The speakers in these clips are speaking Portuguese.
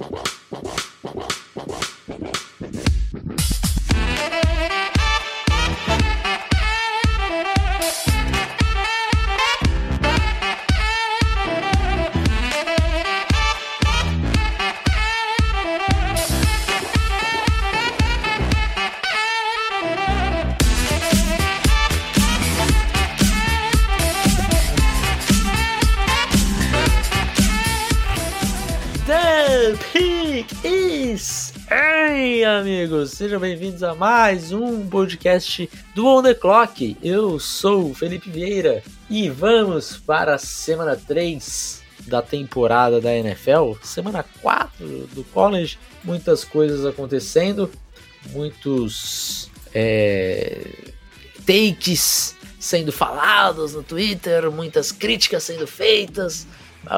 The amigos, sejam bem-vindos a mais um podcast do On The Clock. Eu sou o Felipe Vieira e vamos para a semana 3 da temporada da NFL, semana 4 do college, muitas coisas acontecendo, muitos é, takes sendo falados no Twitter, muitas críticas sendo feitas,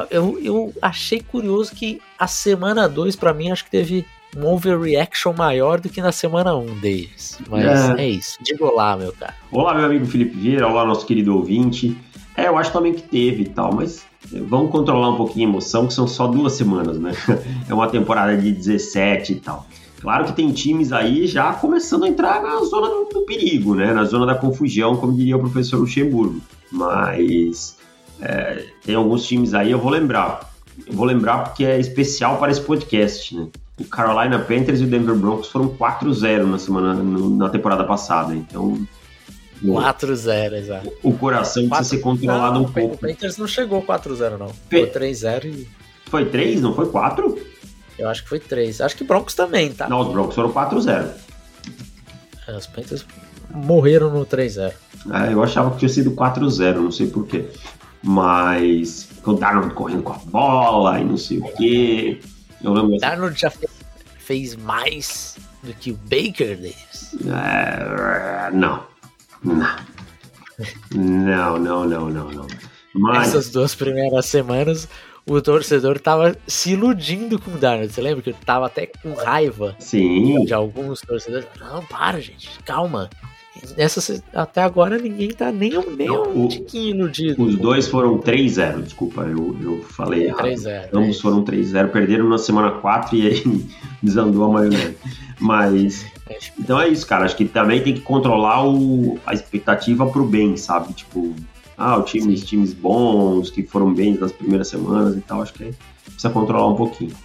eu, eu achei curioso que a semana 2, para mim, acho que teve um overreaction maior do que na semana 1 um deles. Mas é. é. isso. Diga olá, meu cara. Olá, meu amigo Felipe Vieira. Olá, nosso querido ouvinte. É, eu acho também que teve e tal, mas vamos controlar um pouquinho a emoção, que são só duas semanas, né? É uma temporada de 17 e tal. Claro que tem times aí já começando a entrar na zona do perigo, né? Na zona da confusão, como diria o professor Luxemburgo. Mas é, tem alguns times aí, eu vou lembrar. Eu vou lembrar porque é especial para esse podcast, né? O Carolina Panthers e o Denver Broncos foram 4-0 na semana no, na temporada passada, então 4-0, exato. O coração 4... precisa ser controlado não, um pouco. O Panthers não chegou 4-0 não. Foi 3-0 e Foi 3, não foi 4? Eu acho que foi 3. Acho que Broncos também, tá? Não, os Broncos foram 4-0. É, os Panthers morreram no 3-0. É, eu achava que tinha sido 4-0, não sei porquê mas o Darnold correndo com a bola e não sei o quê. Eu lembro... O Darnold já fez mais do que o Baker Davis? É, não. Não. Não, não, não, não, não. Mas... Essas duas primeiras semanas, o torcedor tava se iludindo com o Darnold. Você lembra que eu tava até com raiva Sim. de alguns torcedores? Não, para, gente, calma. Nessa, até agora ninguém tá nem, nem Não, um tiquinho iludido. Os dois foram 3-0, desculpa, eu, eu falei errado. 3-0. Ambos é foram 3-0, perderam na semana 4 e aí desandou a maionese. Mas. É, então é isso, cara. Acho que também tem que controlar o, a expectativa pro bem, sabe? Tipo, ah, o time, os times bons, que foram bem nas primeiras semanas e tal. Acho que precisa controlar um pouquinho.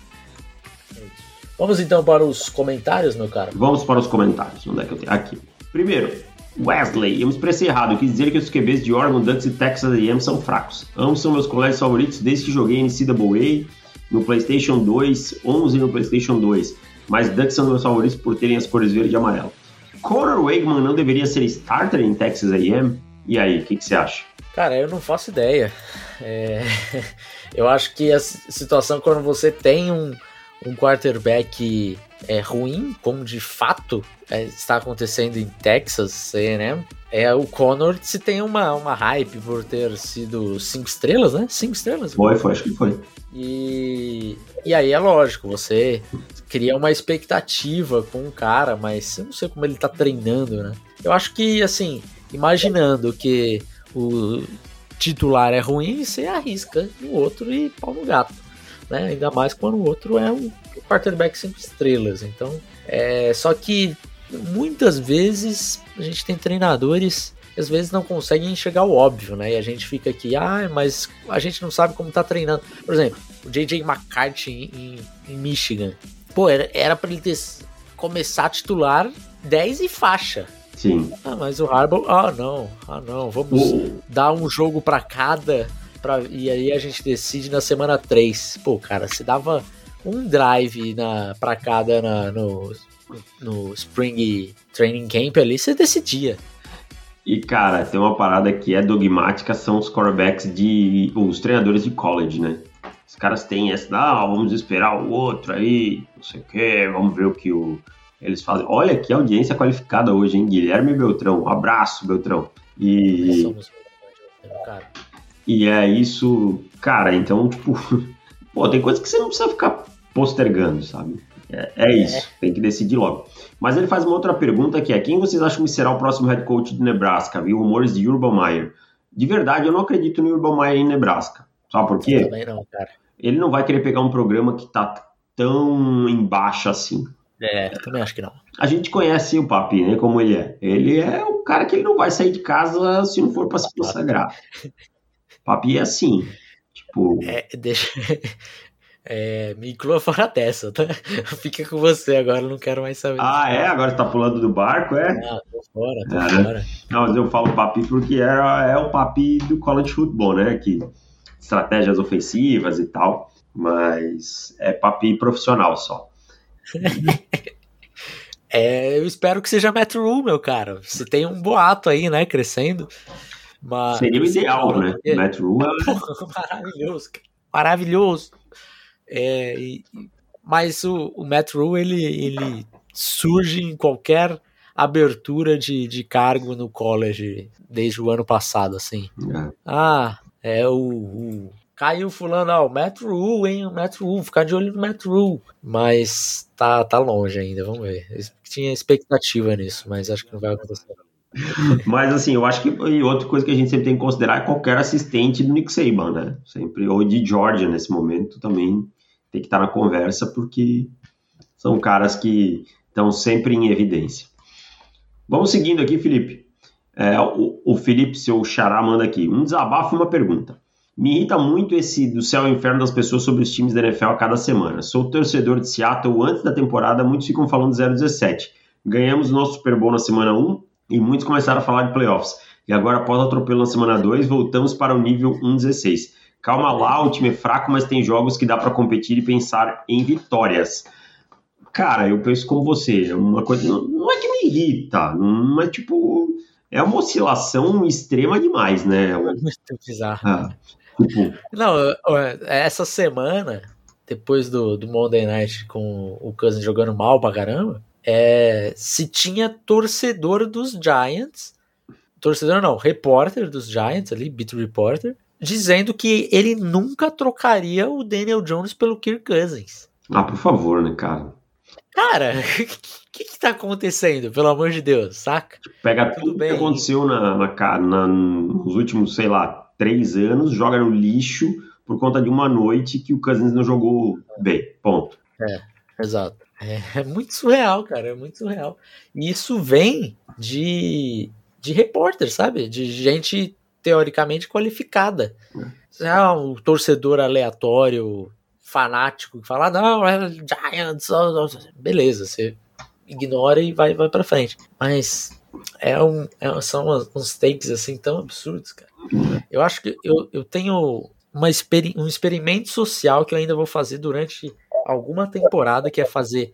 Vamos então para os comentários, meu cara? Vamos para os comentários. Onde é que eu tenho? Aqui. Primeiro, Wesley, eu me expressei errado. Eu quis dizer que os QBs de Oregon Ducks e Texas A&M são fracos. Ambos são meus colégios favoritos desde que joguei NCAA no PlayStation 2, 11 no PlayStation 2. Mas Ducks são meus favoritos por terem as cores verde e amarelo. Conor Wakeman não deveria ser starter em Texas A&M? E aí, o que, que, você acha? Cara, eu não faço ideia. É... eu acho que a situação quando você tem um, um quarterback é, ruim, como de fato é, está acontecendo em Texas, né? É o Connor se tem uma, uma hype por ter sido cinco estrelas, né? Cinco estrelas. Foi, foi, acho que foi. E, e aí é lógico, você cria uma expectativa com o cara, mas eu não sei como ele tá treinando, né? Eu acho que, assim, imaginando que o titular é ruim, você arrisca no outro e pau no gato né? Ainda mais quando o outro é um quarterback cinco estrelas. Então, é só que muitas vezes a gente tem treinadores que às vezes não conseguem enxergar o óbvio, né? E a gente fica aqui, ah, mas a gente não sabe como tá treinando. Por exemplo, o JJ McCarthy em, em Michigan. Pô, era para ele ter começar titular 10 e faixa. Sim. Ah, mas o Harbaugh, ah, não, ah, não, vamos uh. dar um jogo para cada Pra, e aí a gente decide na semana 3. Pô, cara, se dava um drive na, pra cada na, no, no Spring Training Camp ali, você decidia. E, cara, tem uma parada que é dogmática, são os quarterbacks de. os treinadores de college, né? Os caras têm essa, ah, vamos esperar o outro aí, não sei o quê, vamos ver o que o, eles fazem. Olha que audiência qualificada hoje, hein? Guilherme Beltrão, um abraço, Beltrão. E. Somos... Cara. E é isso, cara, então, tipo, pô, tem coisas que você não precisa ficar postergando, sabe? É, é isso, é. tem que decidir logo. Mas ele faz uma outra pergunta que é: quem vocês acham que será o próximo head coach de Nebraska? Viu rumores de Urban Meyer. De verdade, eu não acredito no Urban Meyer em Nebraska. Sabe por quê? Não, cara. Ele não vai querer pegar um programa que tá tão embaixo assim. É, também acho que não. A gente conhece o Papi, né? Como ele é. Ele é o cara que ele não vai sair de casa se não for para se consagrar. Papi é assim. Tipo. É, deixa. É, me inclua fora dessa, tá? Fica com você agora, não quero mais saber. Ah, é? Agora você tá pulando do barco, é? Ah, tô fora, tô é, fora. Não, mas eu falo papi porque é, é o papi do college football, né? Que estratégias ofensivas e tal, mas é papi profissional só. é, eu espero que seja Matt Rule, meu cara. Você tem um boato aí, né, crescendo. Mas... Seria o ideal, né? Matt Rule é... Maravilhoso, maravilhoso. É, e, mas o, o Matt Rule, ele, ele surge em qualquer abertura de, de cargo no college desde o ano passado, assim. É. Ah, é o, o caiu fulano, ó, o Matt Rule, hein, o Matt Rule, ficar de olho no Matt Rule. Mas tá, tá longe ainda, vamos ver. Eu tinha expectativa nisso, mas acho que não vai acontecer. Mas assim, eu acho que e outra coisa que a gente sempre tem que considerar é qualquer assistente do Nick Saban, né? Sempre, ou de Georgia nesse momento também tem que estar na conversa, porque são caras que estão sempre em evidência. Vamos seguindo aqui, Felipe. É, o, o Felipe, seu xará, manda aqui. Um desabafo e uma pergunta. Me irrita muito esse do céu ao inferno das pessoas sobre os times da NFL a cada semana. Sou torcedor de Seattle antes da temporada, muitos ficam falando 0-17. Ganhamos o nosso Super Bowl na semana 1 e muitos começaram a falar de playoffs. E agora, após o atropelo na semana 2, voltamos para o nível 1-16. Calma lá, o time é fraco, mas tem jogos que dá para competir e pensar em vitórias. Cara, eu penso como você, é uma coisa não, é que me irrita, não é tipo é uma oscilação extrema demais, né? É muito bizarro. Ah, tipo... Não, essa semana, depois do, do Monday Night com o Cousins jogando mal pra caramba, é, se tinha torcedor dos Giants, torcedor não, repórter dos Giants ali, beat reporter, dizendo que ele nunca trocaria o Daniel Jones pelo Kirk Cousins. Ah, por favor, né, cara? Cara, o que, que tá acontecendo, pelo amor de Deus, saca? Pega tudo, tudo bem. que aconteceu na, na, na, nos últimos, sei lá, três anos, joga no lixo por conta de uma noite que o Cousins não jogou bem. Ponto. É, exato. É, é muito surreal, cara, é muito surreal. E isso vem de, de repórter, sabe? De gente teoricamente qualificada. É um torcedor aleatório, fanático, que fala, não, é Giants, beleza, você ignora e vai, vai pra frente. Mas é um, é, são uns takes assim tão absurdos, cara. Eu acho que eu, eu tenho uma experi um experimento social que eu ainda vou fazer durante alguma temporada, que é fazer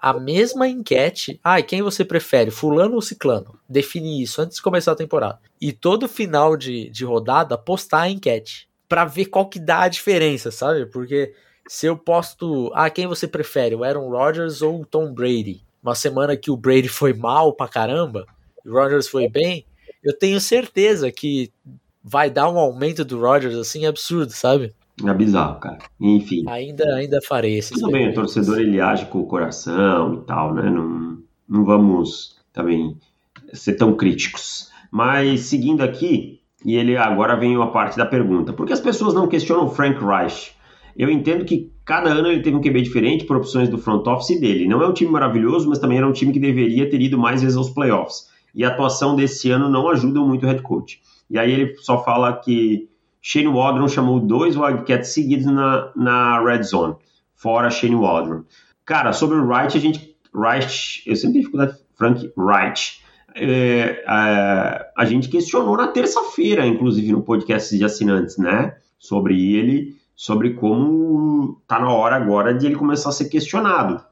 a mesma enquete. Ah, quem você prefere, fulano ou ciclano? Define isso antes de começar a temporada. E todo final de, de rodada postar a enquete. para ver qual que dá a diferença, sabe? Porque se eu posto, ah, quem você prefere, o Aaron Rodgers ou o Tom Brady? Uma semana que o Brady foi mal pra caramba, e o Rodgers foi bem, eu tenho certeza que vai dar um aumento do Rodgers assim absurdo, sabe? É bizarro, cara. Enfim. Ainda, ainda farei esse Tudo bem, o torcedor ele age com o coração e tal, né? Não, não vamos também ser tão críticos. Mas seguindo aqui, e ele agora vem uma parte da pergunta. Por que as pessoas não questionam o Frank Reich? Eu entendo que cada ano ele teve um QB diferente por opções do front office dele. Não é um time maravilhoso, mas também era um time que deveria ter ido mais vezes aos playoffs. E a atuação desse ano não ajuda muito o head coach. E aí ele só fala que Shane Waldron chamou dois Wildcats seguidos na, na Red Zone, fora Shane Waldron. Cara, sobre o Wright, a gente. Wright, eu sempre tenho dificuldade. Frank Wright. É, a, a gente questionou na terça-feira, inclusive no podcast de assinantes, né? Sobre ele, sobre como tá na hora agora de ele começar a ser questionado.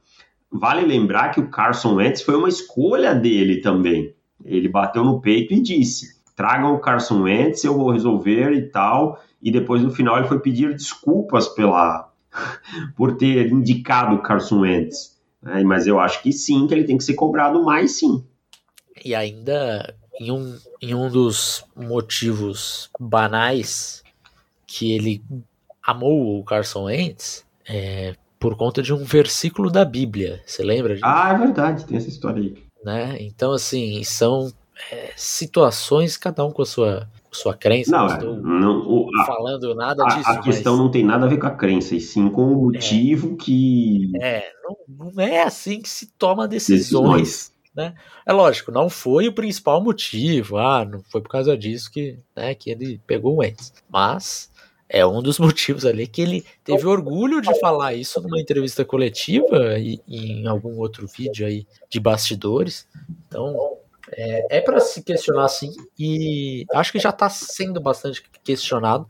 Vale lembrar que o Carson Wentz foi uma escolha dele também. Ele bateu no peito e disse: tragam o Carson Wentz, eu vou resolver e tal. E depois no final ele foi pedir desculpas pela por ter indicado o Carson Wentz. É, mas eu acho que sim, que ele tem que ser cobrado mais sim. E ainda em um, em um dos motivos banais que ele amou o Carson Wentz é por conta de um versículo da Bíblia. Você lembra disso? Ah, é verdade, tem essa história aí. Né? Então, assim, são é, situações, cada um com a sua sua crença. Não, não é, estou não, o- a, falando nada a- disso. a questão mas, não tem nada a ver com a crença, e sim com o motivo que. é, não, não é assim que se toma decisões. Decisões. É lógico, não foi o principal motivo. Ah, não foi por causa disso que, né, que ele pegou o Wentz. Mas é um dos motivos ali que ele teve orgulho de falar isso numa entrevista coletiva e, e em algum outro vídeo aí de bastidores. Então é, é para se questionar sim. E acho que já está sendo bastante questionado.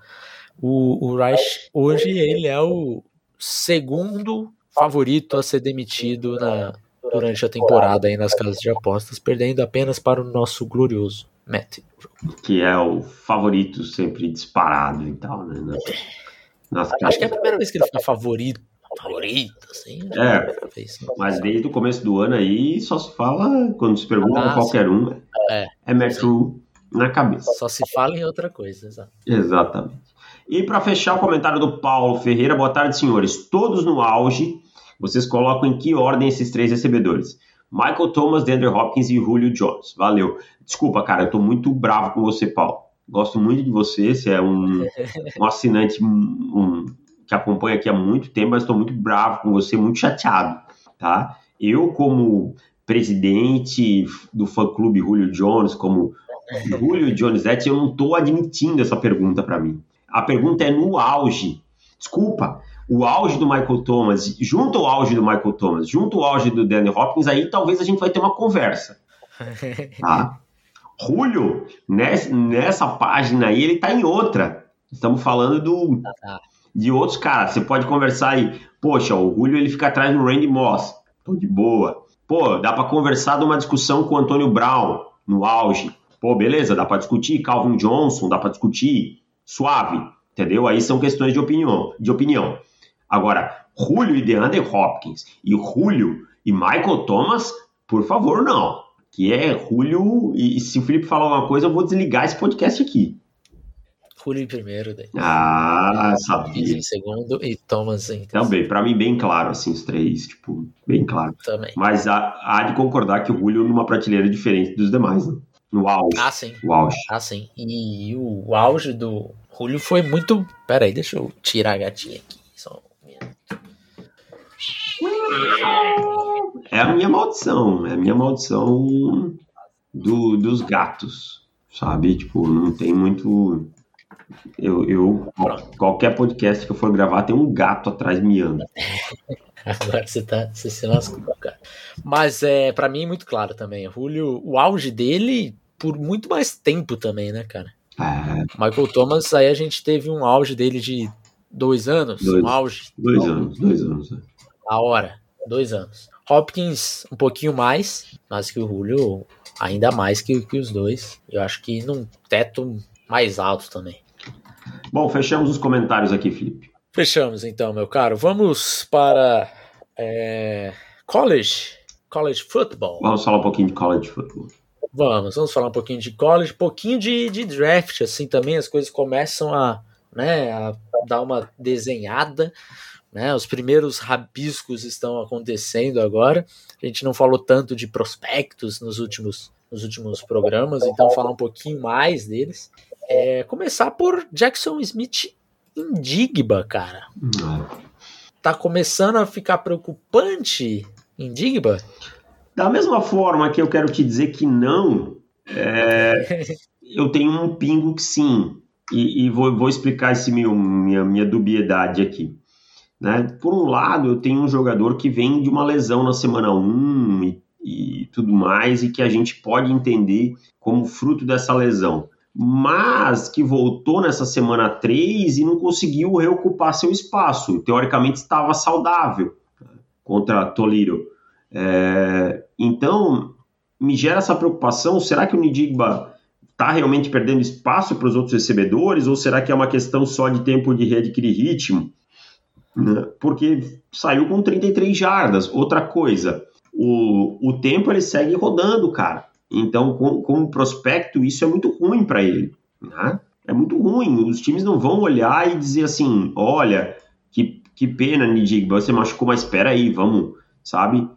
O, o Reich hoje ele é o segundo favorito a ser demitido na, durante a temporada aí nas casas de apostas, perdendo apenas para o nosso glorioso Matt. que é o favorito sempre disparado e tal, né? Nas, nas Acho que é a primeira vez que ele fica favorito, favorito, assim. que É. vez. Mas desde o começo do ano aí só se fala, quando se pergunta Ah, qualquer um, É. é Sim. Rule na cabeça. Só se fala em outra coisa, exato. Exatamente. E para fechar o comentário do Paulo Ferreira, boa tarde, senhores. Todos no auge, vocês colocam em que ordem esses três recebedores? Michael Thomas, DeAndre Hopkins e Julio Jones. Valeu. Desculpa, cara, eu tô muito bravo com você, Paulo. Gosto muito de você, você é um, um assinante um- que acompanha aqui há muito tempo, mas estou muito bravo com você, muito chateado, tá? Eu, como presidente do fã-clube Julio Jones, como Julio Jonesette, eu não estou admitindo essa pergunta para mim. A pergunta é no auge. Desculpa, o auge do Michael Thomas, junto ao auge do Michael Thomas, junto ao auge do Danny Hopkins, aí talvez a gente vai ter uma conversa, tá? Julio, nessa, nessa página aí, ele tá em outra. Estamos falando do, tá. De outros caras. Você pode conversar aí. Poxa, o Julio ele fica atrás do Randy Moss. Tô de boa. Pô, dá para conversar numa discussão com o Antônio Brown no auge. Pô, beleza, dá para discutir Calvin Johnson, dá para discutir suave, entendeu? Aí são questões de opinião, de opinião. Agora, Julio e DeAndre Hopkins e Julio e Michael Thomas, por favor, não. Que é Julio e, e se o Felipe falar alguma coisa, eu vou desligar esse podcast aqui. Julio em primeiro, daí. Ah, sabia. em segundo e Thomas em Também, pra mim, bem claro, assim, os três, tipo, bem claro. também. Mas há, há de concordar que o Julio numa prateleira diferente dos demais, né? No auge. Ah, sim. O auge. Ah, sim. E o, o auge do Julio foi muito. Pera aí, deixa eu tirar a gatinha aqui. Só um minuto. É a minha maldição, é a minha maldição do, dos gatos, sabe? Tipo, não tem muito. Eu, eu, qualquer podcast que eu for gravar, tem um gato atrás miando. Agora você tá. Você se lascou, cara. Mas é, pra mim é muito claro também. O Julio, o auge dele por muito mais tempo também, né, cara? É, Michael Thomas, aí a gente teve um auge dele de dois anos. Dois. Um auge. dois anos, dois anos. né? A hora. Dois anos. Hopkins, um pouquinho mais, mas que o Julio, ainda mais que, que os dois. Eu acho que num teto mais alto também. Bom, fechamos os comentários aqui, Felipe. Fechamos então, meu caro. Vamos para é, college. College football. Vamos falar um pouquinho de college football. Vamos, vamos falar um pouquinho de college, um pouquinho de, de draft, assim também as coisas começam a, né, a dar uma desenhada, né? Os primeiros rabiscos estão acontecendo agora. A gente não falou tanto de prospectos nos últimos, nos últimos programas, então falar um pouquinho mais deles. É, começar por Jackson Smith Indigba, cara. Tá começando a ficar preocupante Indigba? Da mesma forma que eu quero te dizer que não, é, eu tenho um pingo que sim. E, e vou, vou, explicar esse meu, minha, minha dubiedade aqui. Né? Por um lado, eu tenho um jogador que vem de uma lesão na semana 1 e, e tudo mais, e que a gente pode entender como fruto dessa lesão. Mas que voltou nessa semana 3 e não conseguiu reocupar seu espaço. Teoricamente estava saudável contra Toledo. É, então, me gera essa preocupação: será que o Nidigba está realmente perdendo espaço para os outros recebedores? Ou será que é uma questão só de tempo de readquirir ritmo? Né? Porque saiu com 33 jardas. Outra coisa, o, o tempo ele segue rodando, cara. Então, como, como prospecto, isso é muito ruim para ele. Né? É muito ruim. Os times não vão olhar e dizer assim: olha, que, que pena, Nidigba, você machucou, mas espera aí, vamos, sabe?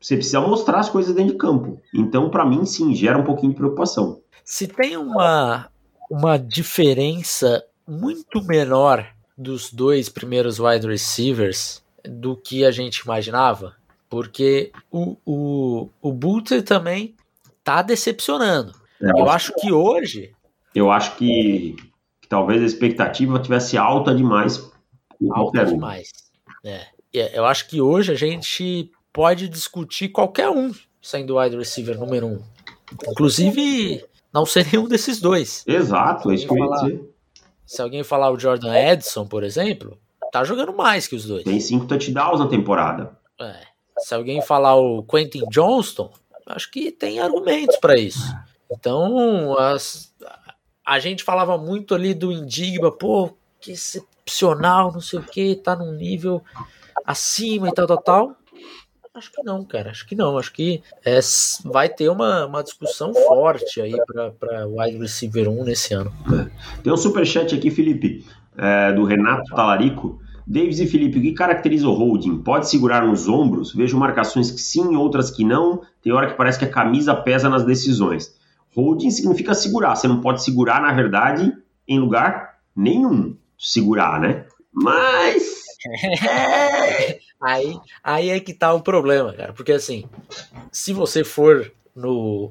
Você precisa mostrar as coisas dentro de campo. Então, para mim, sim, gera um pouquinho de preocupação. Se tem uma uma diferença muito menor dos dois primeiros wide receivers do que a gente imaginava, porque o, o, o Butler também tá decepcionando. É, eu acho que hoje. Eu acho que, que talvez a expectativa tivesse alta demais. Alta demais. É. Eu acho que hoje a gente pode discutir qualquer um sendo wide receiver número um. Inclusive, não ser nenhum desses dois. Exato, é isso que eu ia dizer. Se alguém falar o Jordan Edson, por exemplo, tá jogando mais que os dois. Tem cinco touchdowns na temporada. É. Se alguém falar o Quentin Johnston, acho que tem argumentos para isso. Então, as, a gente falava muito ali do Indigma, pô, que excepcional, não sei o que, tá num nível acima e tal, tal, tal. Acho que não, cara. Acho que não. Acho que é, vai ter uma, uma discussão forte aí para wide receiver 1 nesse ano. Tem um superchat aqui, Felipe, é, do Renato Talarico. Davis e Felipe, o que caracteriza o holding? Pode segurar nos ombros? Vejo marcações que sim, outras que não. Tem hora que parece que a camisa pesa nas decisões. Holding significa segurar. Você não pode segurar, na verdade, em lugar nenhum. Segurar, né? Mas. É... Aí, aí é que tá o problema, cara. Porque assim, se você for no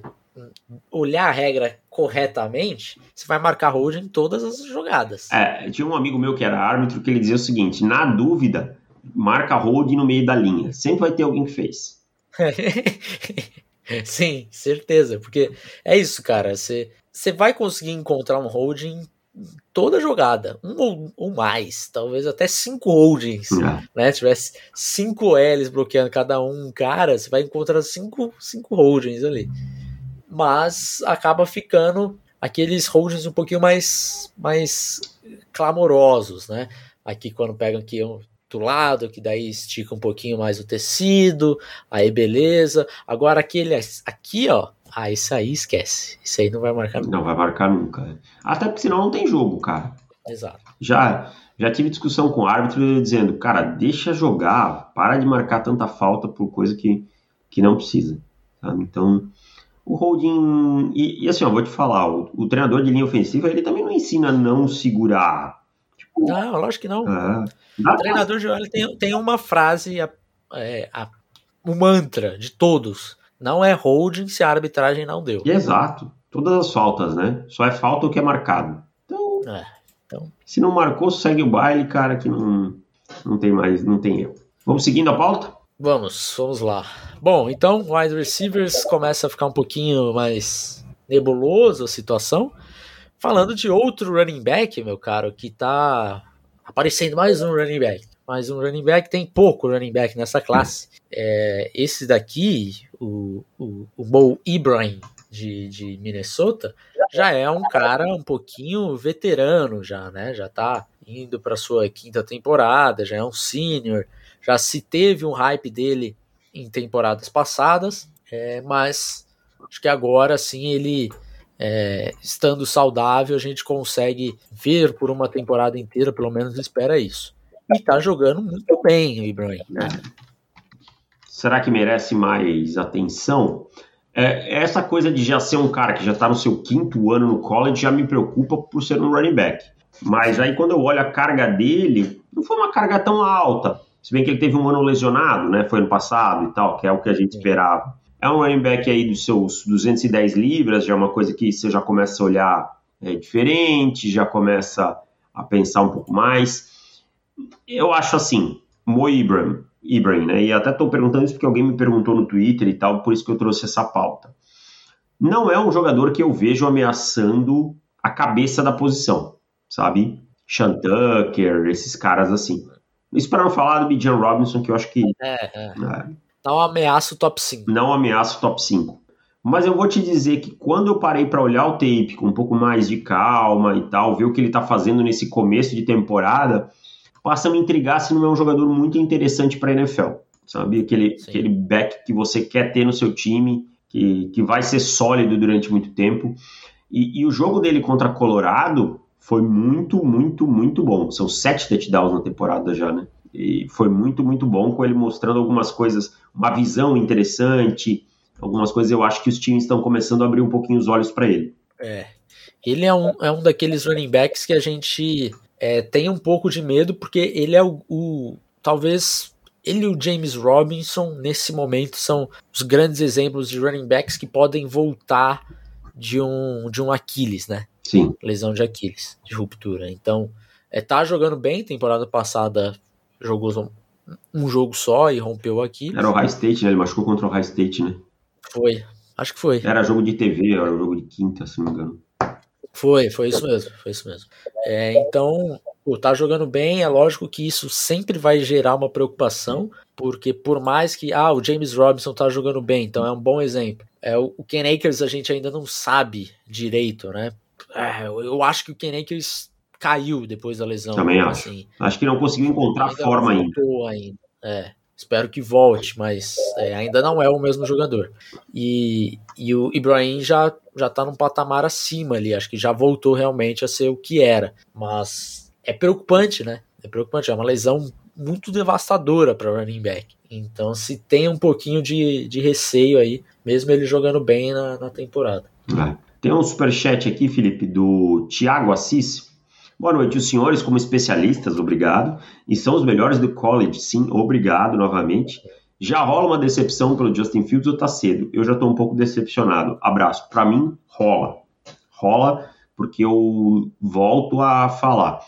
olhar a regra corretamente, você vai marcar hold em todas as jogadas. É, tinha um amigo meu que era árbitro que ele dizia o seguinte: na dúvida, marca hold no meio da linha. Sempre vai ter alguém que fez. Sim, certeza. Porque é isso, cara. Você, você vai conseguir encontrar um holding toda jogada, um ou, ou, mais, talvez até cinco holdings, é. né? Se tivesse cinco L's bloqueando cada um cara, você vai encontrar cinco, cinco holdings ali. Mas acaba ficando aqueles holdings um pouquinho mais, mais clamorosos, né? Aqui quando pegam aqui do lado, que daí estica um pouquinho mais o tecido, aí beleza. Agora aquele aqui, ó, ah, isso aí esquece. Isso aí não vai marcar nunca. Não vai marcar nunca. Até porque senão não tem jogo, cara. Exato. Já, já tive discussão com o árbitro dizendo, cara, deixa jogar, para de marcar tanta falta por coisa que, que não precisa. Sabe? Então, o holding. E, e assim, ó, vou te falar, o, o, treinador de linha ofensiva ele também não ensina a não segurar. Tipo, não, lógico que não. É, o treinador de ele tem, tem uma frase, a, é, a, o mantra de todos não é holding se a arbitragem não deu. Exato. Todas as faltas, né? Só é falta o que é marcado. Então, é, então... se não marcou, segue o baile, cara, que não, não tem mais, não tem erro. Vamos seguindo a pauta? Vamos, vamos lá. Bom, então, wide receivers começa a ficar um pouquinho mais nebuloso a situação. Falando de outro running back, meu caro, que tá aparecendo mais um running back mas um running back tem pouco running back nessa classe. É, esse daqui, o, o, o Mo Ibrahim de, de Minnesota, já é um cara um pouquinho veterano já, né? Já tá indo para sua quinta temporada, já é um senior, já se teve um hype dele em temporadas passadas, é, mas acho que agora sim ele é, estando saudável a gente consegue ver por uma temporada inteira, pelo menos espera isso. E tá jogando muito bem o Ibrahim. É. Será que merece mais atenção? É, essa coisa de já ser um cara que já tá no seu quinto ano no college já me preocupa por ser um running back. Mas aí quando eu olho a carga dele, não foi uma carga tão alta. Se bem que ele teve um ano lesionado, né? Foi ano passado e tal, que é o que a gente esperava. É um running back aí dos seus 210 libras, já é uma coisa que você já começa a olhar é, diferente, já começa a pensar um pouco mais eu acho assim, Mo Ibrahim, Ibrahim, né? E até estou perguntando isso porque alguém me perguntou no Twitter e tal, por isso que eu trouxe essa pauta. Não é um jogador que eu vejo ameaçando a cabeça da posição, sabe? Sean Tucker, esses caras assim. Isso para não falar do Bijan Robinson, que eu acho que. É, é. é. Não ameaça o top 5. Não ameaça o top 5. Mas eu vou te dizer que quando eu parei para olhar o tape com um pouco mais de calma e tal, ver o que ele está fazendo nesse começo de temporada, passa a me intrigar se não é um jogador muito interessante para a NFL. Sabe? Aquele, aquele back que você quer ter no seu time, que, que vai ser sólido durante muito tempo. E, e o jogo dele contra Colorado foi muito, muito, muito bom. São sete touchdowns na temporada já, né? E foi muito, muito bom com ele mostrando algumas coisas, uma visão interessante, algumas coisas eu acho que os times estão começando a abrir um pouquinho os olhos para ele. É, Ele é um, é um daqueles running backs que a gente é, tem um pouco de medo, porque ele é o, o talvez ele e o James Robinson, nesse momento, são os grandes exemplos de running backs que podem voltar de um, de um Aquiles, né? Sim. Lesão de Aquiles, de ruptura. Então, é, tá jogando bem. Temporada passada jogou um jogo só e rompeu o Aquiles. Era o High State, né? Ele machucou contra o High State, né? Foi. Acho que foi. Era jogo de TV, era jogo de quinta, se não me engano. Foi, foi isso mesmo, foi isso mesmo. É, então, pô, tá jogando bem, é lógico que isso sempre vai gerar uma preocupação, porque por mais que, ah, o James Robinson tá jogando bem, então é um bom exemplo. É, o, o Ken Akers a gente ainda não sabe direito, né? É, eu, acho que o Ken Akers caiu depois da lesão. Também acho. Assim. Acho que não conseguiu encontrar ainda forma ainda. ainda. É. Espero que volte, mas é, ainda não é o mesmo jogador. E, e o Ibrahim já, já tá num patamar acima ali, acho que já voltou realmente a ser o que era. Mas é preocupante, né? É preocupante, é uma lesão muito devastadora para running back. Então se tem um pouquinho de, de receio aí, mesmo ele jogando bem na, na temporada. É. Tem um superchat aqui, Felipe, do Thiago Assis. Boa noite, os senhores, como especialistas, obrigado. E são os melhores do college, sim, obrigado novamente. Já rola uma decepção pelo Justin Fields ou tá cedo? Eu já tô um pouco decepcionado. Abraço. Para mim, rola. Rola, porque eu volto a falar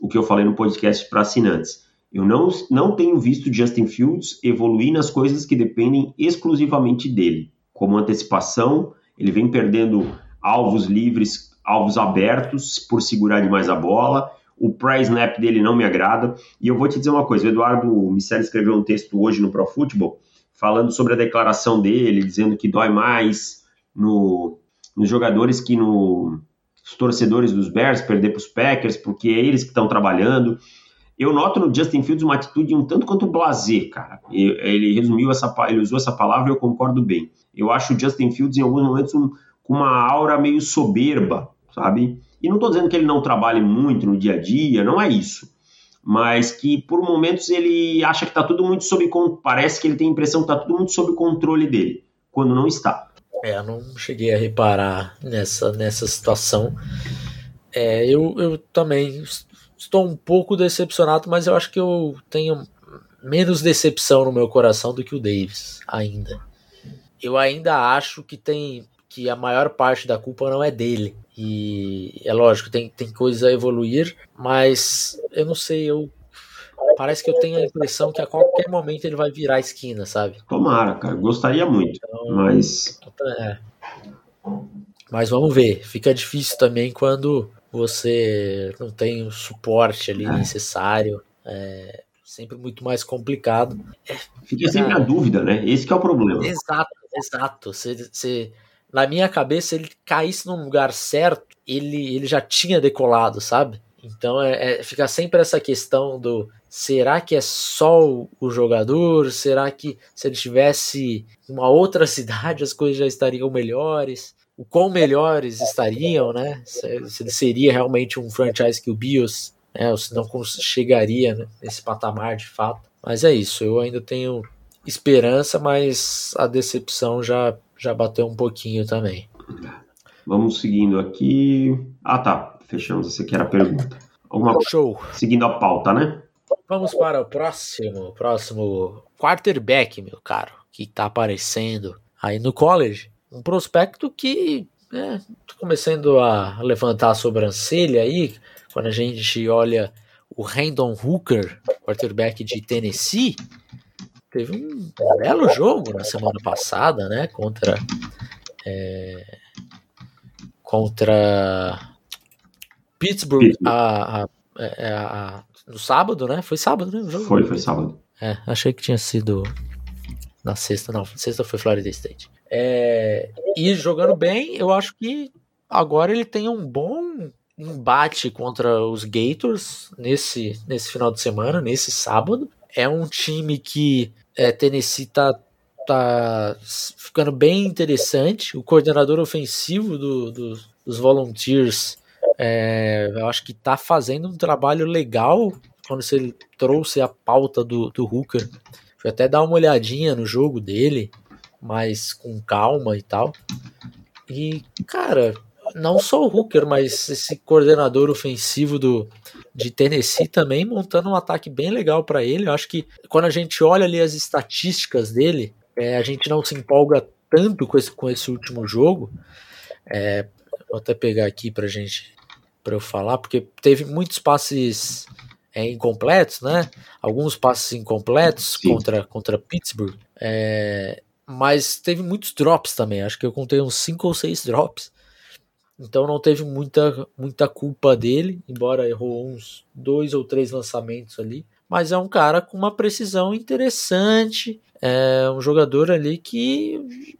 o que eu falei no podcast para assinantes. Eu não, não tenho visto Justin Fields evoluir nas coisas que dependem exclusivamente dele, como antecipação, ele vem perdendo alvos livres alvos abertos por segurar demais a bola. O pré-snap dele não me agrada. E eu vou te dizer uma coisa: o Eduardo Miceli escreveu um texto hoje no Pro Football falando sobre a declaração dele, dizendo que dói mais no, nos jogadores que no, torcedores dos Bears perder para os Packers, porque é eles que estão trabalhando. Eu noto no Justin Fields uma atitude um tanto quanto blazer, cara. Ele resumiu essa, ele usou essa palavra e eu concordo bem. Eu acho o Justin Fields em alguns momentos um, com uma aura meio soberba, sabe? E não estou dizendo que ele não trabalhe muito no dia a dia, não é isso. Mas que por momentos ele acha que está tudo muito sob parece que ele tem a impressão que está tudo muito sob controle dele, quando não está. É, eu não cheguei a reparar nessa, nessa situação. É, eu, eu também estou um pouco decepcionado, mas eu acho que eu tenho menos decepção no meu coração do que o Davis ainda. Eu ainda acho que tem que a maior parte da culpa não é dele. E é lógico, tem, tem coisas a evoluir, mas eu não sei, eu. Parece que eu tenho a impressão que a qualquer momento ele vai virar a esquina, sabe? Tomara, cara. Gostaria muito. Então, mas. É. Mas vamos ver. Fica difícil também quando você não tem o suporte ali é. necessário. É sempre muito mais complicado. É, Fica sempre a dúvida, né? Esse é o problema. Exato, exato. Você, você na minha cabeça, ele caísse num lugar certo, ele, ele já tinha decolado, sabe? Então é, é, fica sempre essa questão do será que é só o, o jogador? Será que se ele tivesse uma outra cidade as coisas já estariam melhores? O quão melhores estariam, né? Se, se ele seria realmente um franchise que o Bios, né? Ou se não chegaria né, nesse patamar de fato. Mas é isso, eu ainda tenho esperança, mas a decepção já já bateu um pouquinho também. Vamos seguindo aqui. Ah, tá. Fechamos. Essa aqui era a pergunta. Alguma... Show. Seguindo a pauta, né? Vamos para o próximo. Próximo quarterback, meu caro, que tá aparecendo aí no college. Um prospecto que né, começando a levantar a sobrancelha aí, quando a gente olha o Randon Hooker, quarterback de Tennessee, teve um belo jogo na semana passada, né? Contra. É, contra Pittsburgh, a, a, é, a, a, no sábado, né? Foi sábado, né? Foi, foi sábado. É, achei que tinha sido na sexta, não. Sexta foi Florida State. É, e jogando bem, eu acho que agora ele tem um bom embate contra os Gators nesse, nesse final de semana, nesse sábado. É um time que é, Tennessee tá, tá ficando bem interessante. O coordenador ofensivo do, do, dos Volunteers, é, eu acho que tá fazendo um trabalho legal quando você trouxe a pauta do, do Hooker. Fui até dar uma olhadinha no jogo dele, mas com calma e tal. E, cara, não só o Hooker, mas esse coordenador ofensivo do, de Tennessee também montando um ataque bem legal para ele. Eu acho que quando a gente olha ali as estatísticas dele, é, a gente não se empolga tanto com esse, com esse último jogo. É, vou até pegar aqui pra gente para eu falar, porque teve muitos passes é, incompletos, né? Alguns passes incompletos contra, contra Pittsburgh. É, mas teve muitos drops também. Acho que eu contei uns 5 ou 6 drops. Então não teve muita, muita culpa dele, embora errou uns dois ou três lançamentos ali. Mas é um cara com uma precisão interessante. É um jogador ali que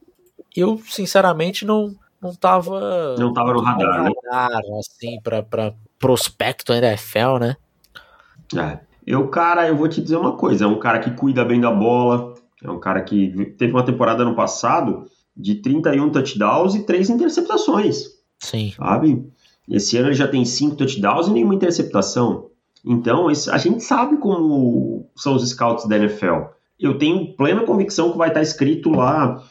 eu, sinceramente, não, não tava. Não tava no radar, né? radar assim, pra, pra prospecto NFL, né? É. Eu, cara, eu vou te dizer uma coisa: é um cara que cuida bem da bola, é um cara que teve uma temporada no passado de 31 touchdowns e 3 interceptações. Sim. Sabe? Esse ano ele já tem 5 touchdowns e nenhuma interceptação. Então, a gente sabe como são os scouts da NFL. Eu tenho plena convicção que vai estar escrito lá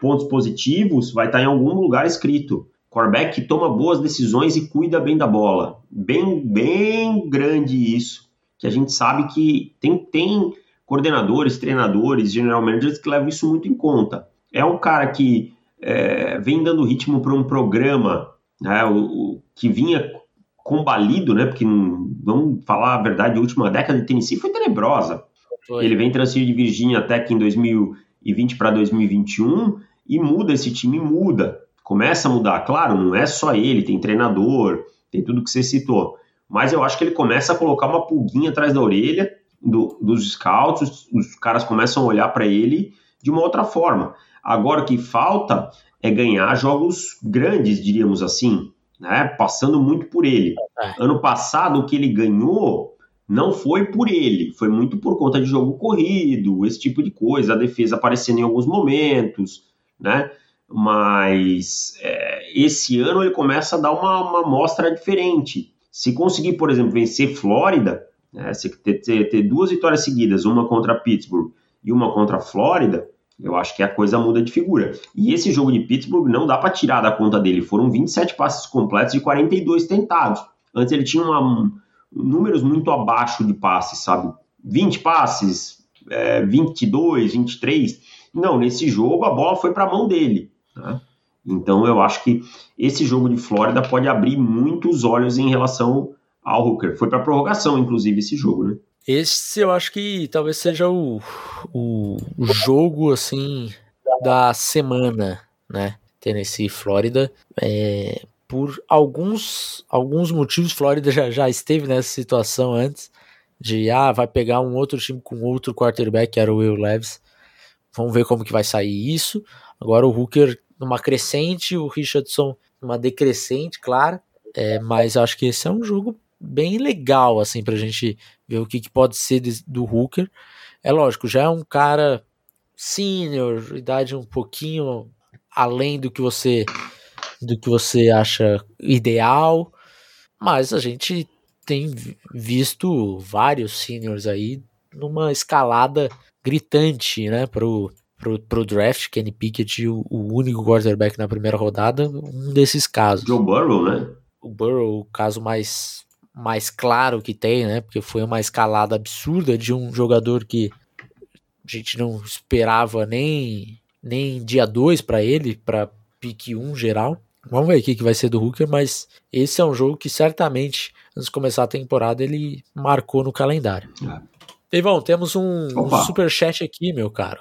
pontos positivos, vai estar em algum lugar escrito. Quarterback que toma boas decisões e cuida bem da bola. Bem, bem grande isso. Que a gente sabe que tem, tem coordenadores, treinadores, general managers que levam isso muito em conta. É um cara que é, vem dando ritmo para um programa né, o, o, que vinha combalido, né? Porque vamos falar a verdade, a última década de Tennessee foi tenebrosa. Foi. Ele vem transferir de Virgínia Tech em 2020 para 2021 e muda esse time, muda. Começa a mudar, claro, não é só ele, tem treinador, tem tudo que você citou. Mas eu acho que ele começa a colocar uma pulguinha atrás da orelha do, dos scouts, os, os caras começam a olhar para ele de uma outra forma. Agora o que falta é ganhar jogos grandes, diríamos assim, né? Passando muito por ele. É. Ano passado o que ele ganhou não foi por ele, foi muito por conta de jogo corrido, esse tipo de coisa, a defesa aparecendo em alguns momentos, né? Mas é, esse ano ele começa a dar uma, uma mostra diferente. Se conseguir, por exemplo, vencer Flórida, né, ter, ter, ter, duas vitórias seguidas, uma contra Pittsburgh e uma contra Flórida, eu acho que a coisa muda de figura. E esse jogo de Pittsburgh não dá para tirar da conta dele. Foram 27 passes completos e 42 tentados. Antes ele tinha uma, um, números muito abaixo de passes, sabe? 20 passes, é, 22, 23. Não, nesse jogo a bola foi para a mão dele. Né? Então eu acho que esse jogo de Flórida pode abrir muitos olhos em relação ao Hooker. Foi para prorrogação, inclusive, esse jogo, né? Esse eu acho que talvez seja o, o, jogo assim da semana, né? Tennessee e Flórida. É, por alguns, alguns motivos, Flórida já, já esteve nessa situação antes de ah, vai pegar um outro time com outro quarterback, que era o Will Levis. Vamos ver como que vai sair isso. Agora o Hooker numa crescente, o Richardson numa decrescente, claro. É, mas acho que esse é um jogo bem legal, assim, pra gente ver o que, que pode ser de, do Hooker. É lógico, já é um cara senior, idade um pouquinho além do que você do que você acha ideal, mas a gente tem visto vários seniors aí numa escalada gritante, né, pro, pro, pro draft, Kenny Pickett, o, o único quarterback na primeira rodada, um desses casos. Joe Burrow, né? O Burrow, o caso mais, mais claro que tem, né, porque foi uma escalada absurda de um jogador que a gente não esperava nem, nem dia 2 para ele, para pique 1 um geral. Vamos ver o que, vai ser do Hooker, mas esse é um jogo que certamente, antes de começar a temporada, ele marcou no calendário. É. Ivão, temos um, um super chat aqui, meu caro.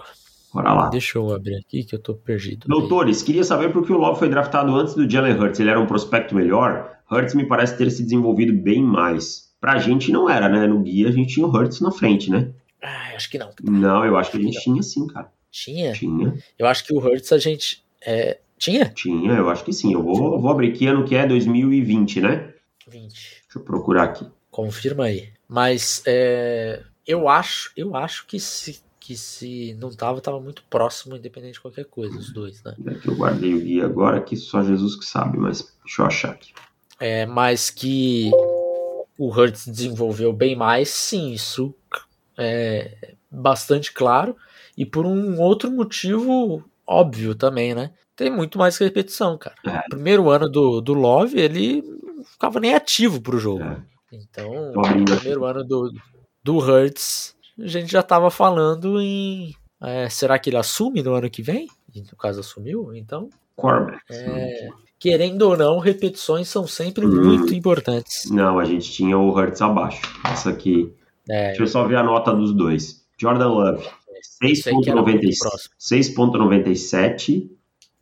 Bora lá. Deixa eu abrir aqui que eu tô perdido. Doutores, queria saber por que o Love foi draftado antes do Jalen Hurts. Ele era um prospecto melhor? Hurts me parece ter se desenvolvido bem mais. Pra gente não era, né? No guia a gente tinha o Hurts na frente, né? Ah, acho que não. Não, eu acho que a gente tinha sim, cara. Tinha? Tinha. Eu acho que o Hurts a gente. É... Tinha? Tinha, eu acho que sim. Eu vou, vou abrir que ano que é 2020, né? 20. Deixa eu procurar aqui. Confirma aí. Mas é, eu acho, eu acho que se, que se não tava, tava muito próximo, independente de qualquer coisa, os dois, né? É que eu guardei o guia agora, que só Jesus que sabe, mas deixa eu achar aqui. É, mas que o Hertz desenvolveu bem mais, sim, isso é bastante claro. E por um outro motivo óbvio também, né? tem muito mais repetição, cara. É. Primeiro ano do, do Love, ele não ficava nem ativo pro jogo. É. Então, abrindo aqui. primeiro ano do, do Hurts, a gente já tava falando em. é, será que ele assume no ano que vem? E no caso, assumiu? Então, Quarterbacks. é, querendo ou não, repetições são sempre Hum. muito importantes. Não, a gente tinha o Hurts abaixo. Essa aqui. É, Deixa eu só ver a nota dos dois. Jordan Love, isso aí que era muito 6.96, próximo. 6.97,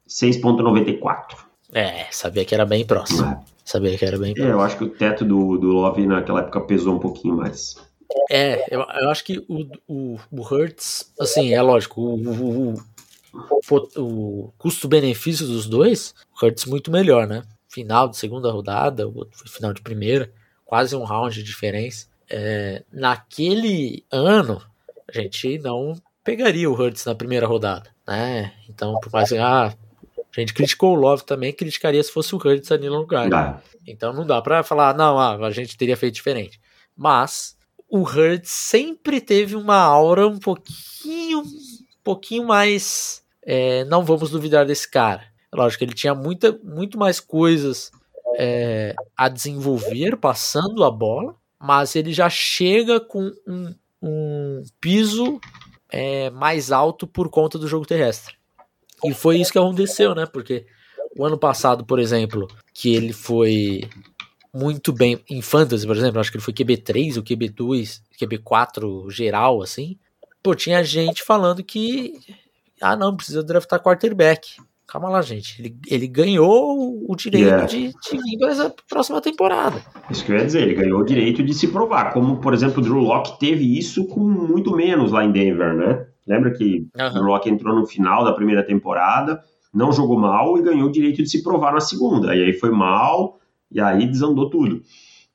6.94. É, sabia que era bem próximo. É. Sabia que era bem É, próximo. eu acho que o teto do, do Love naquela época pesou um pouquinho mais. É, eu, eu acho que o, o, o Hertz, assim, é lógico, o, o, o- o- custo-benefício dos dois, o Hertz muito melhor, né? Final de segunda rodada, o outro foi final de primeira, quase um round de diferença. É, naquele ano, a gente não pegaria o Hertz na primeira rodada, né? Então, por mais que ah, a gente criticou o Love também, criticaria se fosse o Hertz ali no lugar. Dá. Então não dá pra falar, não, ah, a gente teria feito diferente. Mas o Hurts sempre teve uma aura um pouquinho, um pouquinho mais. É, não vamos duvidar desse cara. Lógico que ele tinha muita, muito mais coisas é, a desenvolver passando a bola, mas ele já chega com um, um piso é, mais alto por conta do jogo terrestre. E foi isso que aconteceu, né? Porque o ano passado, por exemplo, que ele foi muito bem em fantasy, por exemplo, acho que ele foi QB3 ou QB2, QB4 geral, assim. Pô, tinha gente falando que ah, não, precisa draftar quarterback. Calma lá, gente. Ele, ele ganhou o direito Yeah. de, de vir para essa próxima temporada. Isso que eu ia dizer, ele ganhou o direito de se provar. Como, por exemplo, o Drew Locke teve isso com muito menos lá em Denver, né? Lembra que o Drew Locke entrou no final da primeira temporada, não jogou mal e ganhou o direito de se provar na segunda. E aí foi mal, e aí desandou tudo.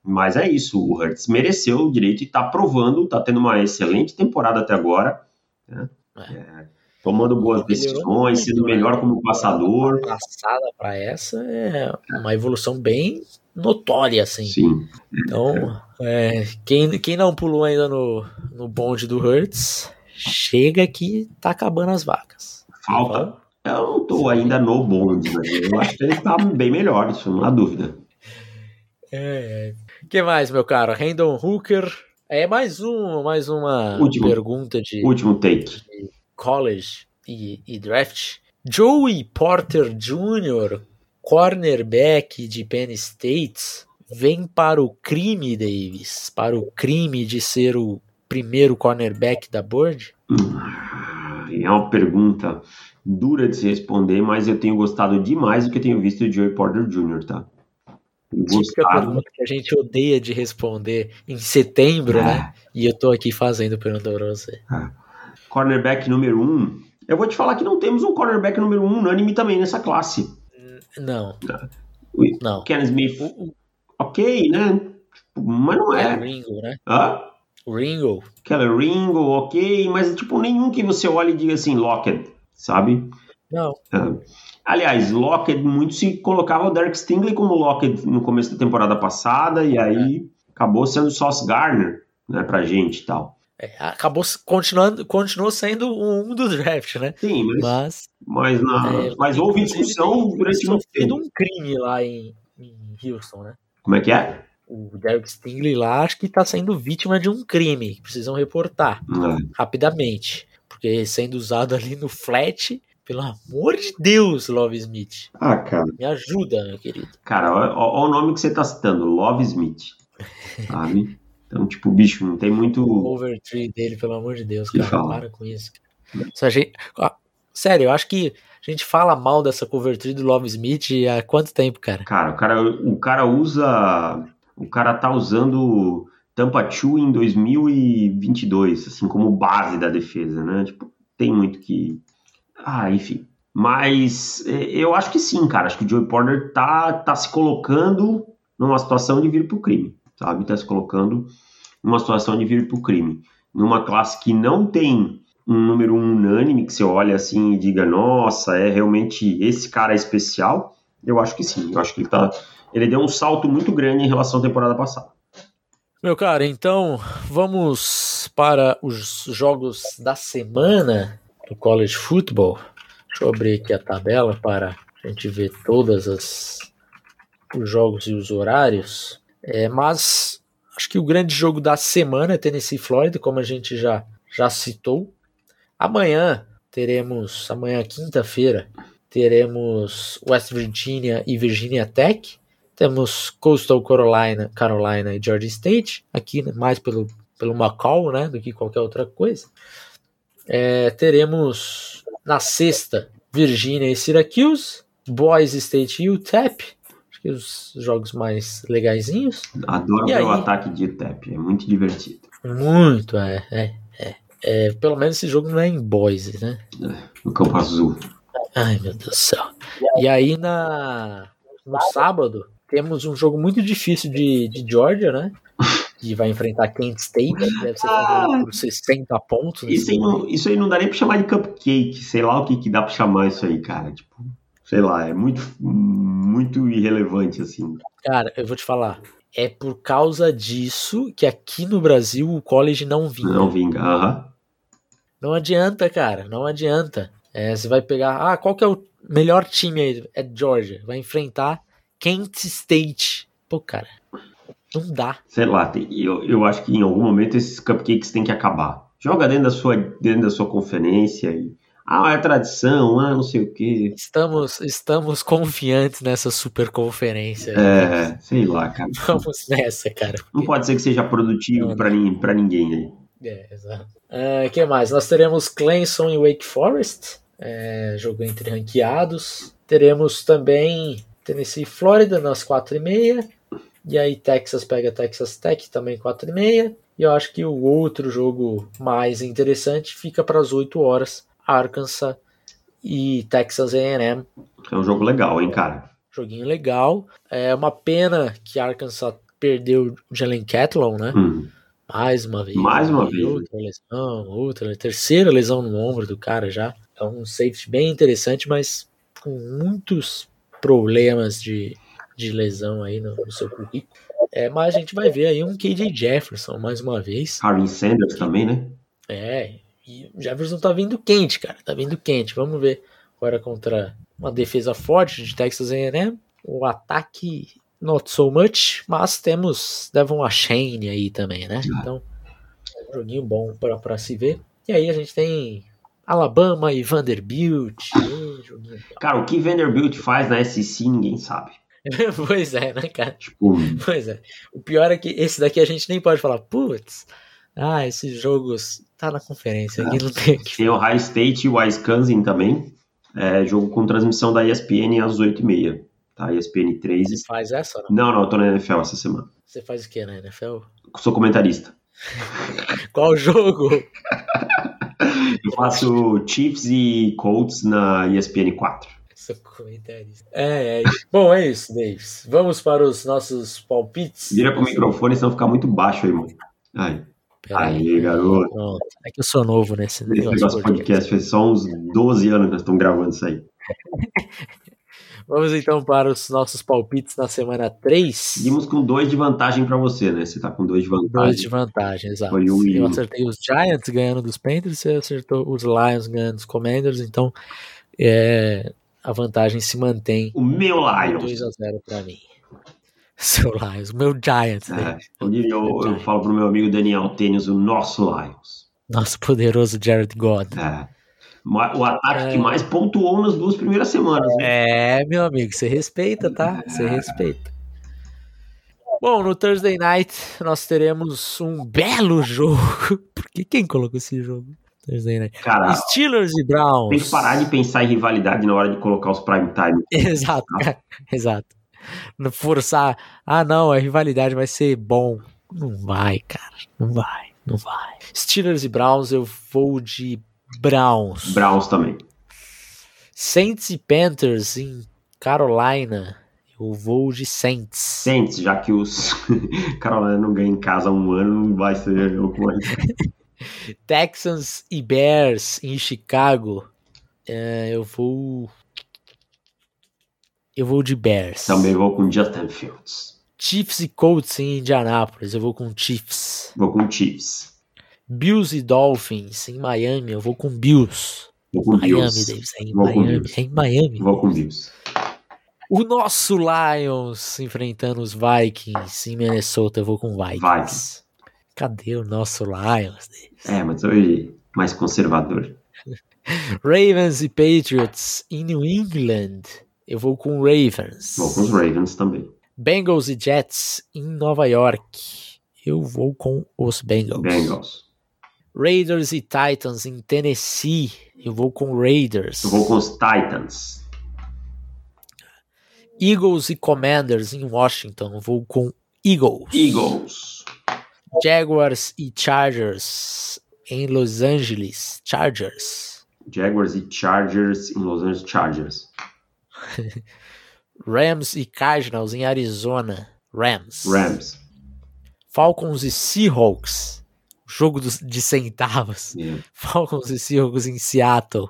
Mas é isso, o Hurts mereceu o direito e tá provando, tá tendo uma excelente temporada até agora. né? É, tomando boas decisões, sendo né? melhor como passador. Passada para essa é uma evolução bem notória, assim. Sim. Então, é, quem, quem não pulou ainda no, no bonde do Hertz, chega que tá acabando as vacas. Falta. Eu não tô ainda no bonde, né? Eu acho que ele tá bem melhor, isso não há dúvida. É, é. que mais, meu caro? Randall Hooker. É mais um, mais uma Último. pergunta de Último take. College e, e draft. Joey Porter Jr., cornerback de Penn State, vem para o crime, Davis, para o crime de ser o primeiro cornerback da board? Hum, É uma pergunta dura de se responder, mas eu tenho gostado demais do que eu tenho visto de Joey Porter Jr., tá? Típica pergunta que a gente odeia de responder em setembro, É. né? E eu tô aqui fazendo pergunta pra você. Cornerback número um. Eu vou te falar que não temos um cornerback número um unânime também nessa classe. Não. Ui. Não. Ken Smith, O, o, ok, né? Mas não é é. o Ringo, né? Hã? O Ringo. Keller Ringo, ok, mas tipo nenhum que você olhe e diga assim, Lockett, sabe? Não. Ah, Aliás, Lockett, muito se colocava o Derek Stingley como Lockett no começo da temporada passada, e aí acabou sendo Sauce Garner, né, pra gente e tal. É, acabou continuando, continuou sendo um do draft, né? Sim, mas, Mas, mas, na- é, mas houve discussão tem durante muito tempo. um crime lá em, em Houston, né? Como é que é? O Derek Stingley lá acho que tá sendo vítima de um crime. Precisam reportar Ah, rapidamente. Porque sendo usado ali no flat, pelo amor de Deus, Love Smith. Ah, cara. Me ajuda, meu querido. Cara, olha o nome que você tá citando, Love Smith, sabe? Então, tipo, bicho, não tem muito... O overtree dele, pelo amor de Deus, cara. fala. Para com isso. Se a gente- Sério, eu acho que a gente fala mal dessa cover tree do Love Smith há quanto tempo, cara? Cara, o cara, o cara usa... O cara tá usando Tampa 2 em 2022, assim, como base da defesa, né? Tipo, tem muito que... Ah, enfim. Mas é, eu acho que sim, cara. Acho que o Joey Porter tá, tá se colocando numa situação de vir pro crime, sabe? Tá se colocando numa situação de vir pro crime. Numa classe que não tem um número unânime, que você olha assim e diga, nossa, é realmente esse cara é especial. Eu acho que sim. Eu acho que ele tá... Ele deu um salto muito grande em relação à temporada passada. Meu cara, então vamos para os jogos da semana do College Football. Deixa eu abrir aqui a tabela para a gente ver todas as os jogos e os horários. É, mas acho que o grande jogo da semana é Tennessee Florida, como a gente já, já citou. Amanhã teremos, amanhã quinta-feira, teremos West Virginia e Virginia Tech. Temos Coastal Carolina, Carolina e Georgia State, aqui mais pelo, pelo Macau, né, do que qualquer outra coisa. É, teremos na sexta Virginia e Syracuse, Boise State e UTEP, os jogos mais legaisinhos. Adoro E ver o aí? ataque de UTEP, é muito divertido. Muito, é, é, é. É, pelo menos esse jogo não é em Boise, né? No campo azul. Ai, meu Deus do céu. E aí na no sábado temos um jogo muito difícil de, de Georgia, né? Que vai enfrentar Kent State, que deve ser favorito por 60 pontos. Isso aí, não, isso aí não dá nem pra chamar de cupcake, sei lá o que, que dá pra chamar isso aí, cara. Tipo, sei lá, é muito, muito irrelevante, assim. Cara, eu vou te falar. É por causa disso que aqui no Brasil o college não vinha. Não vinga. Aham. Não adianta, cara. Não adianta. É, você vai pegar. Ah, qual que é o melhor time aí? É Georgia. Vai enfrentar Kent State. Pô, cara. Não dá. Sei lá, tem- eu, eu acho que em algum momento esses cupcakes têm que acabar. Joga dentro da sua, dentro da sua conferência e. Ah, é tradição, ah, não sei o quê. Estamos, estamos confiantes nessa super conferência. É, sei lá, cara. Vamos nessa, cara. Não pode ser que seja produtivo pra ninguém aí. É, exato. O que mais? Nós teremos Clemson e Wake Forest, é, jogo entre ranqueados. Teremos também Tennessee e Flórida nas 4h30. E aí Texas pega Texas Tech também 4h30. E eu acho que o outro jogo mais interessante fica para as 8 horas. Arkansas e Texas A&M. É um jogo legal, hein, cara. Joguinho legal. É uma pena que Arkansas perdeu o Jalen Catlon, né? Hum. Mais uma vez. Mais uma vez. Outra lesão, outra, terceira lesão no ombro do cara já. É um safety bem interessante, mas com muitos problemas de, de lesão aí no, no seu currículo. É, mas a gente vai ver aí um KJ Jefferson mais uma vez. Harvey Sanders também, né? É, e o Jefferson tá vindo quente, cara. Tá vindo quente. Vamos ver agora contra uma defesa forte de Texas A&M. O ataque not so much, mas temos Devon Achane aí também, né? Então, é um joguinho bom pra, pra se ver. E aí a gente tem Alabama e Vanderbilt. Cara, o que Vanderbilt faz na SEC ninguém sabe. pois é, né, cara? Tipo, Pois é. O pior é que esse daqui a gente nem pode falar, putz, ah, esses jogos tá na conferência, aqui não tem aqui. tem Ohio State e Wisconsin também. É, jogo com transmissão da ESPN às 8h30. Tá? ESPN 3. Você faz essa? Não? Não, não, eu tô na NFL essa semana. Você faz o que na NFL? Sou comentarista. Qual jogo? Eu faço Chiefs e Colts na ESPN 4. Sou comentarista. É, é. Bom, é isso, Davis. Vamos para os nossos palpites. Vira com o microfone, senão ficar muito baixo aí, mano. Ai, Pera aí, garoto. Pronto. É que eu sou novo nesse Esse negócio. negócio podcast fez só uns 12 anos que nós estamos gravando isso aí. Vamos então para os nossos palpites na semana 3. Seguimos com dois de vantagem pra você, né? Você tá com dois de Dois vantagem. de vantagem, exato. Foi o Eu acertei os Giants ganhando dos Panthers, você acertou os Lions ganhando dos Commanders, então é, a vantagem se mantém O meu Lions. 2 a 0 para mim. Seu Lions, meu Giants, né? É, eu, eu, eu falo pro meu amigo Daniel Tênis, o nosso Lions. Nosso poderoso Jared God. É. O ataque É. que mais pontuou nas duas primeiras semanas. né? É, meu amigo, você respeita, tá? Você respeita. Bom, no Thursday Night nós teremos um belo jogo. Por que quem colocou esse jogo? Thursday Night. Cara, Steelers e Browns. tem que parar de pensar em rivalidade na hora de colocar os prime time. Exato, cara. Exato. Forçar. Ah, não, a rivalidade vai ser bom. Não vai, cara. Não vai. Não vai. Steelers e Browns, eu vou de Browns. Browns também. Saints e Panthers em Carolina, eu vou de Saints. Saints, já que os Carolina não ganham em casa há um ano, não vai ser o que vai. Texans e Bears em Chicago, é, eu vou. Eu vou de Bears. Também vou com Justin Fields. Chiefs e Colts em Indianapolis, eu vou com Chiefs. Vou com Chiefs. Bills e Dolphins em Miami, eu vou com Bills. Vou com Miami, Bills. Davis. É em Vou Miami. É em Miami. Vou com Bills. O nosso Lions enfrentando os Vikings em Minnesota. Eu vou com Vikings. Vikings. Cadê o nosso Lions? Davis? É, mas hoje mais conservador. Ravens e Patriots em New England. Eu vou com Ravens. Vou com os Ravens também. Bengals e Jets em Nova York. Eu vou com os Bengals. Bengals. Raiders e Titans em Tennessee. Eu vou com Raiders. Eu vou com os Titans. Eagles e Commanders em Washington. Eu vou com Eagles. Eagles. Jaguars e Chargers em Los Angeles. Chargers. Jaguars e Chargers em Los Angeles Chargers. Rams e Cardinals em Arizona. Rams. Rams. Falcons e Seahawks. Jogo dos- de centavos. Yeah. Falcons e Seahawks em Seattle.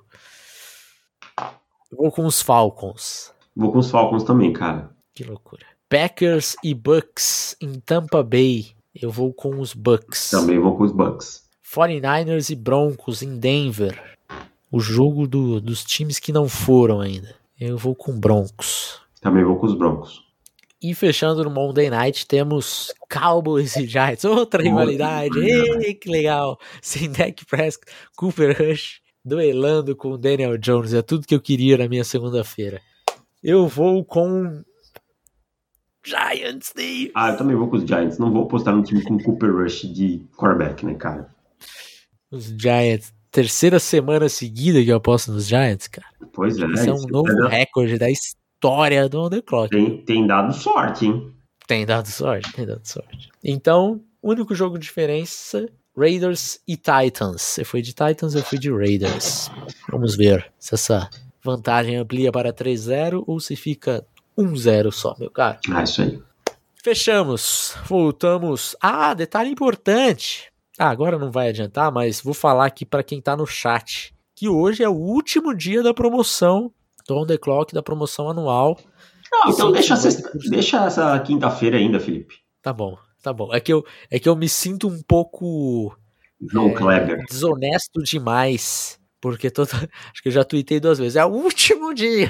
Eu vou com os Falcons. Vou com os Falcons também, cara. Que loucura. Packers e Bucks em Tampa Bay. Eu vou com os Bucks. Também vou com os Bucks. 49ers e Broncos em Denver. O jogo do- dos times que não foram ainda. Eu vou com Broncos. Também vou com os Broncos. E fechando no Monday Night, temos Cowboys e Giants. Outra rivalidade. Ei, que legal. Sem Dak Prescott, Cooper Rush duelando com o Daniel Jones. É tudo que eu queria na minha segunda-feira. Eu vou com Giants, Dave. Ah, eu também vou com os Giants. Não vou apostar no time com Cooper Rush de quarterback, né, cara? Os Giants. Terceira semana seguida que eu aposto nos Giants, cara. Pois é. Esse é um isso novo é- recorde da história do On The Clock. Tem, tem dado sorte, hein? Tem dado sorte, tem dado sorte. Então, único jogo de diferença: Raiders e Titans. Você foi de Titans, eu fui de Raiders. Vamos ver se essa vantagem amplia para 3-0 ou se fica 1-0 só, meu caro. Ah, isso aí. Fechamos. Voltamos. Ah, detalhe importante. Ah, agora não vai adiantar, mas vou falar aqui para quem tá no chat que hoje é o último dia da promoção do On The Clock, da promoção anual. Não, então deixa, mas- deixa essa quinta-feira ainda, Felipe. Tá bom, tá bom. É que eu, é que eu me sinto um pouco João É. Kleber. desonesto demais. Porque toda. Acho que eu já tuitei duas vezes. É o último dia.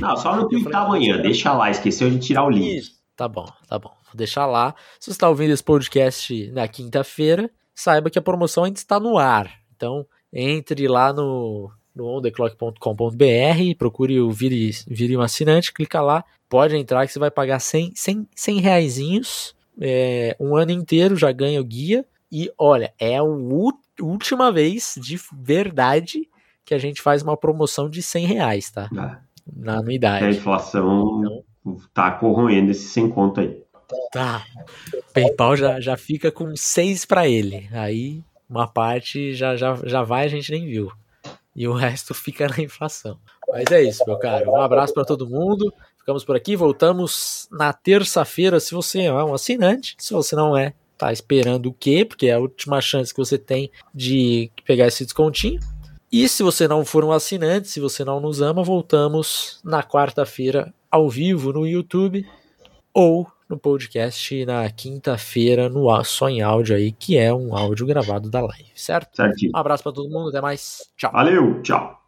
Não, só não falei, twittar amanhã. Deixa lá. Esqueceu de tirar o link. Tá bom, tá bom. Vou deixar lá. Se você está ouvindo esse podcast na quinta-feira, saiba que a promoção ainda está no ar. Então, entre lá no, no ondeclock.com.br, procure o Vire, Vire um Assinante, clica lá, pode entrar que você vai pagar 100, 100, 100 reaisinhos, é, um ano inteiro, já ganha o guia. E olha, é a última vez de verdade que a gente faz uma promoção de 100 reais, tá? Ah, Na A anuidade. inflação tá corroendo esse sem conto aí. Tá. PayPal já, já fica com seis para ele. Aí uma parte já, já, já vai, a gente nem viu. E o resto fica na inflação. Mas é isso, meu caro. Um abraço para todo mundo. Ficamos por aqui. Voltamos na terça-feira. Se você é um assinante, se você não é, tá esperando o quê? Porque é a última chance que você tem de pegar esse descontinho. E se você não for um assinante, se você não nos ama, voltamos na quarta-feira ao vivo no YouTube ou no podcast na quinta-feira no só em áudio aí, que é um áudio gravado da live, certo? Certinho. Um abraço pra todo mundo, até mais. Tchau. Valeu, tchau.